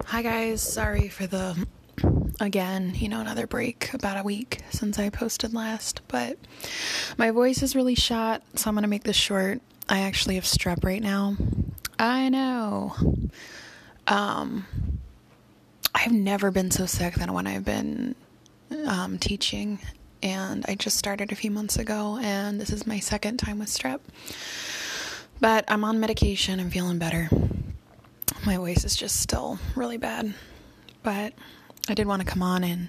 Hi, guys. Sorry for the, again, you know, another break about a week since I posted last, but my voice is really shot, so I'm going to make this short. I actually have strep right now. I know. Um, I've never been so sick than when I've been um, teaching, and I just started a few months ago, and this is my second time with strep. But I'm on medication, I'm feeling better my voice is just still really bad. But I did want to come on and,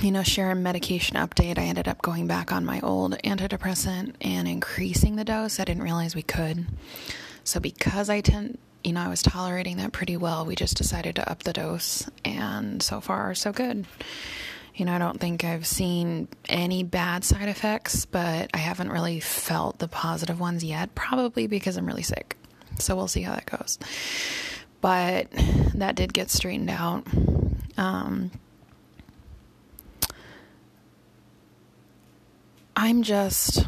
you know, share a medication update. I ended up going back on my old antidepressant and increasing the dose. I didn't realize we could. So, because I tend, you know, I was tolerating that pretty well, we just decided to up the dose. And so far, so good. You know, I don't think I've seen any bad side effects, but I haven't really felt the positive ones yet, probably because I'm really sick. So we'll see how that goes. But that did get straightened out. Um, I'm just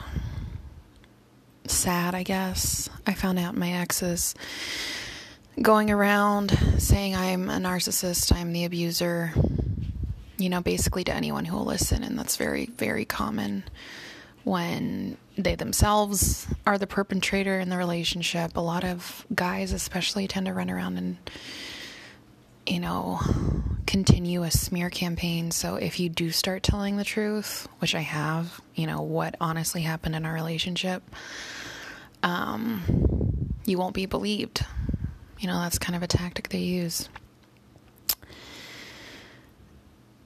sad, I guess. I found out my ex is going around saying I'm a narcissist, I'm the abuser, you know, basically to anyone who will listen, and that's very, very common when they themselves are the perpetrator in the relationship. A lot of guys, especially, tend to run around and, you know, continue a smear campaign. So if you do start telling the truth, which I have, you know, what honestly happened in our relationship, um, you won't be believed. You know, that's kind of a tactic they use.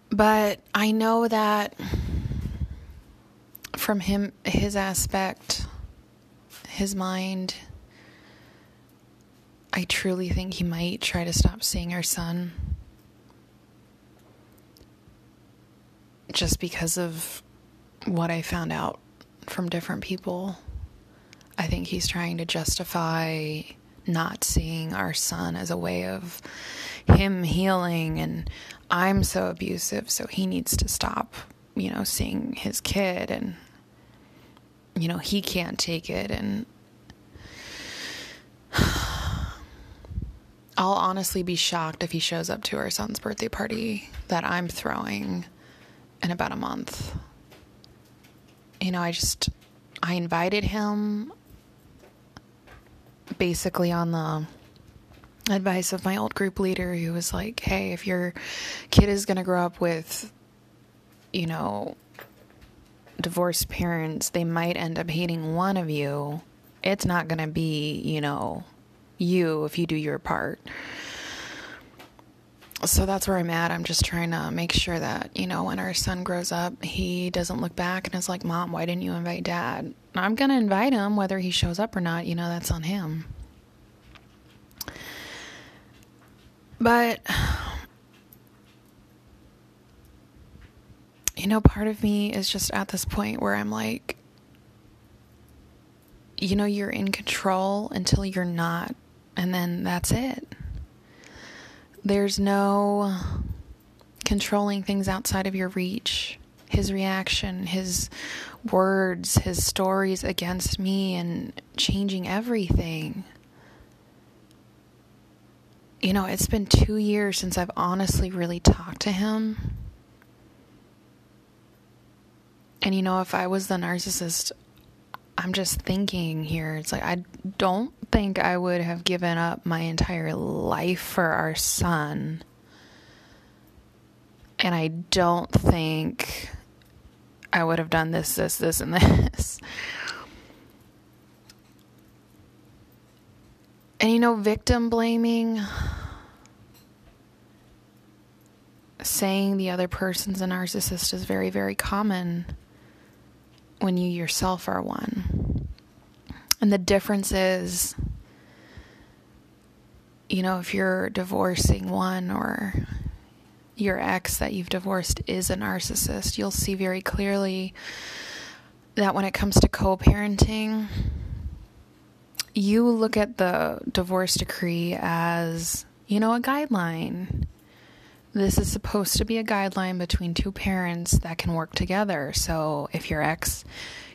But I know that from him his aspect his mind I truly think he might try to stop seeing our son just because of what I found out from different people. I think he's trying to justify not seeing our son as a way of him healing and I'm so abusive so he needs to stop, you know, seeing his kid and you know, he can't take it. And I'll honestly be shocked if he shows up to our son's birthday party that I'm throwing in about a month. You know, I just, I invited him basically on the advice of my old group leader who was like, hey, if your kid is going to grow up with, you know, divorced parents, they might end up hating one of you. It's not going to be, you know, you if you do your part. So that's where I'm at. I'm just trying to make sure that, you know, when our son grows up, he doesn't look back and is like, Mom, why didn't you invite dad? I'm going to invite him, whether he shows up or not. You know, that's on him. But you know, part of me is just at this point where I'm like, you know, you're in control until you're not, and then that's it. There's no controlling things outside of your reach. His reaction, his words, his stories against me, and changing everything. You know, it's been two years since I've honestly really talked to him And you know, if I was the narcissist, I'm just thinking here, it's like I don't think I would have given up my entire life for our son. And I don't think I would have done this, this, this, and this. And you know, victim blaming, saying the other person's a narcissist is very, very common when you yourself are one. And the difference is, you know, if you're divorcing one or your ex that you've divorced is a narcissist, you'll see very clearly that when it comes to co parenting, you look at the divorce decree as, you know, a guideline. This is supposed to be a guideline between two parents that can work together. So if your ex,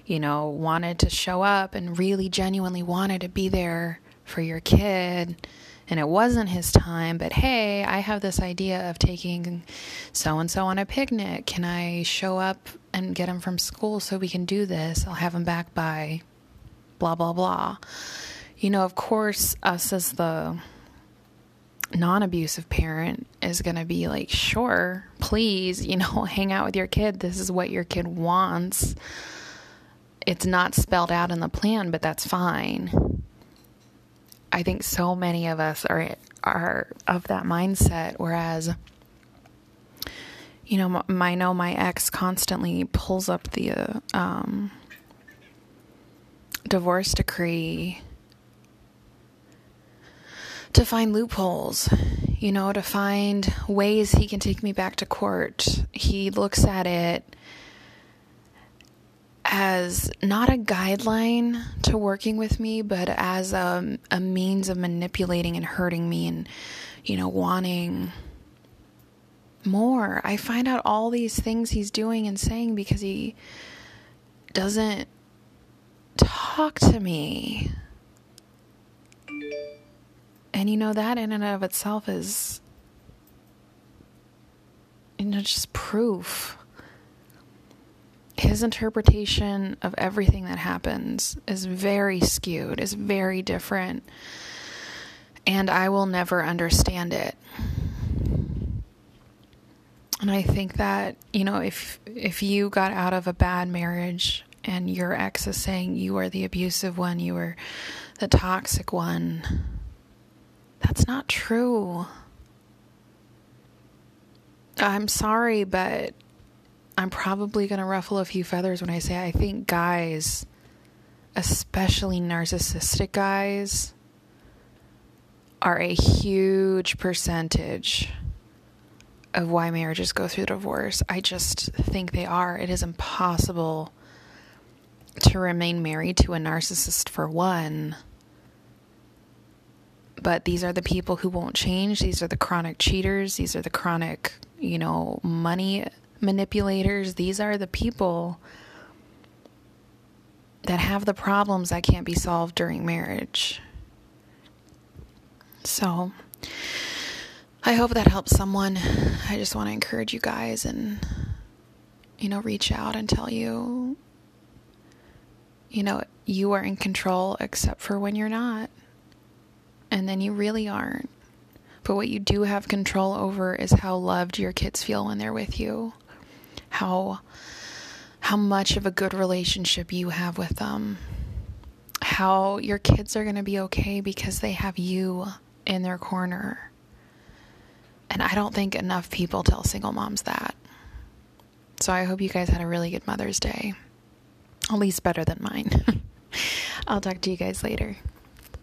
you know, wanted to show up and really genuinely wanted to be there for your kid and it wasn't his time, but hey, I have this idea of taking so and so on a picnic. Can I show up and get him from school so we can do this? I'll have him back by blah, blah, blah. You know, of course, us as the non abusive parent is going to be like, sure, please, you know, hang out with your kid. This is what your kid wants. It's not spelled out in the plan, but that's fine. I think so many of us are are of that mindset whereas you know my, I know my ex constantly pulls up the uh, um, divorce decree to find loopholes, you know, to find ways he can take me back to court. He looks at it as not a guideline to working with me, but as a, a means of manipulating and hurting me and, you know, wanting more. I find out all these things he's doing and saying because he doesn't talk to me. And you know, that in and of itself is, you know, just proof his interpretation of everything that happens is very skewed, is very different, and I will never understand it. And I think that, you know, if if you got out of a bad marriage and your ex is saying you are the abusive one, you were the toxic one, that's not true. I'm sorry, but I'm probably going to ruffle a few feathers when I say I think guys, especially narcissistic guys, are a huge percentage of why marriages go through divorce. I just think they are. It is impossible to remain married to a narcissist for one. But these are the people who won't change. These are the chronic cheaters. These are the chronic, you know, money manipulators, these are the people that have the problems that can't be solved during marriage. So, I hope that helps someone. I just want to encourage you guys and, you know, reach out and tell you, you know, you are in control except for when you're not. And then you really aren't. But what you do have control over is how loved your kids feel when they're with you how how much of a good relationship you have with them. How your kids are going to be okay because they have you in their corner. And I don't think enough people tell single moms that. So I hope you guys had a really good Mother's Day. At least better than mine. I'll talk to you guys later.